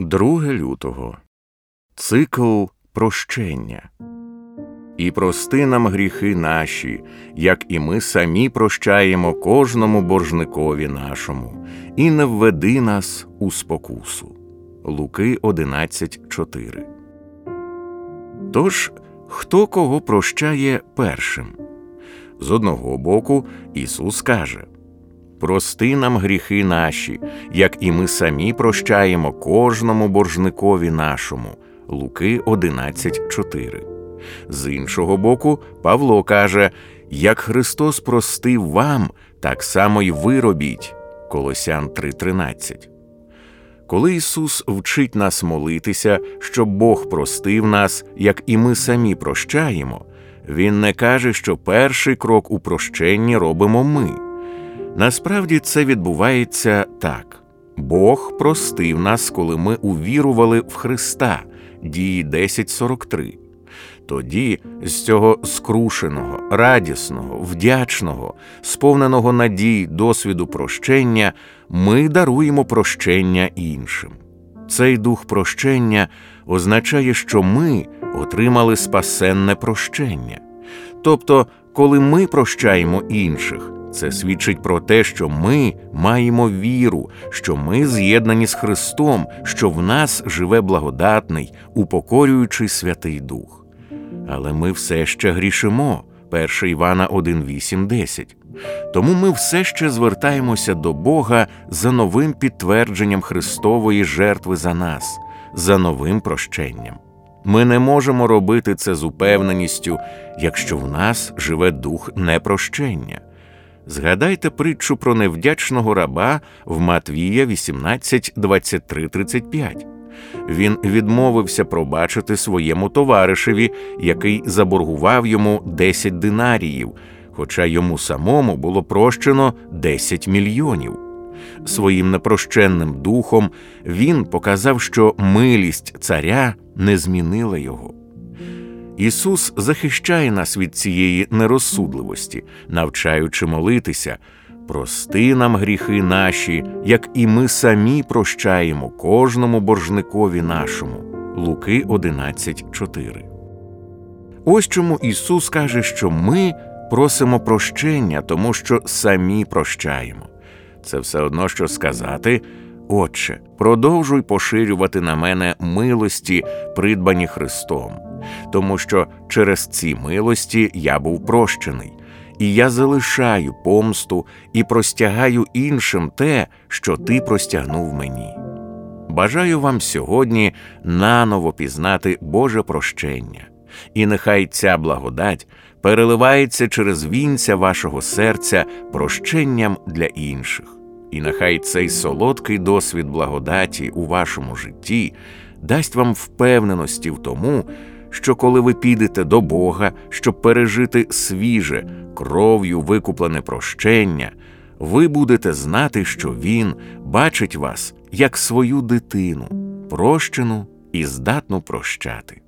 2 лютого Цикл прощення. І прости нам гріхи наші, як і ми самі прощаємо кожному боржникові нашому, і не введи нас у спокусу. Луки 11.4. Тож, хто кого прощає першим? З одного боку, Ісус каже Прости нам гріхи наші, як і ми самі прощаємо кожному боржникові нашому. Луки 11.4. З іншого боку, Павло каже Як Христос простив вам, так само й ви робіть. Колосян 3.13. Коли Ісус вчить нас молитися, щоб Бог простив нас, як і ми самі прощаємо, Він не каже, що перший крок у прощенні робимо ми. Насправді це відбувається так. Бог простив нас, коли ми увірували в Христа, дії 10.43. Тоді з цього скрушеного, радісного, вдячного, сповненого надій досвіду прощення, ми даруємо прощення іншим. Цей дух прощення означає, що ми отримали спасенне прощення. Тобто, коли ми прощаємо інших, це свідчить про те, що ми маємо віру, що ми з'єднані з Христом, що в нас живе благодатний, упокорюючий Святий Дух. Але ми все ще грішимо. 1 Івана 1,8,10. Тому ми все ще звертаємося до Бога за новим підтвердженням Христової жертви за нас, за новим прощенням. Ми не можемо робити це з упевненістю, якщо в нас живе дух непрощення. Згадайте притчу про невдячного раба в Матвія 18, 23, 35. Він відмовився пробачити своєму товаришеві, який заборгував йому 10 динаріїв, хоча йому самому було прощено 10 мільйонів. Своїм непрощенним духом він показав, що милість царя не змінила його. Ісус захищає нас від цієї нерозсудливості, навчаючи молитися, прости нам гріхи наші, як і ми самі прощаємо кожному боржникові нашому. Луки 11.4. Ось чому Ісус каже, що ми просимо прощення, тому що самі прощаємо. Це все одно що сказати. Отче, продовжуй поширювати на мене милості, придбані Христом, тому що через ці милості я був прощений, і я залишаю помсту і простягаю іншим те, що ти простягнув мені. Бажаю вам сьогодні наново пізнати Боже прощення, і нехай ця благодать переливається через вінця вашого серця прощенням для інших. І нехай цей солодкий досвід благодаті у вашому житті дасть вам впевненості в тому, що коли ви підете до Бога, щоб пережити свіже, кров'ю викуплене прощення, ви будете знати, що Він бачить вас як свою дитину, прощену і здатну прощати.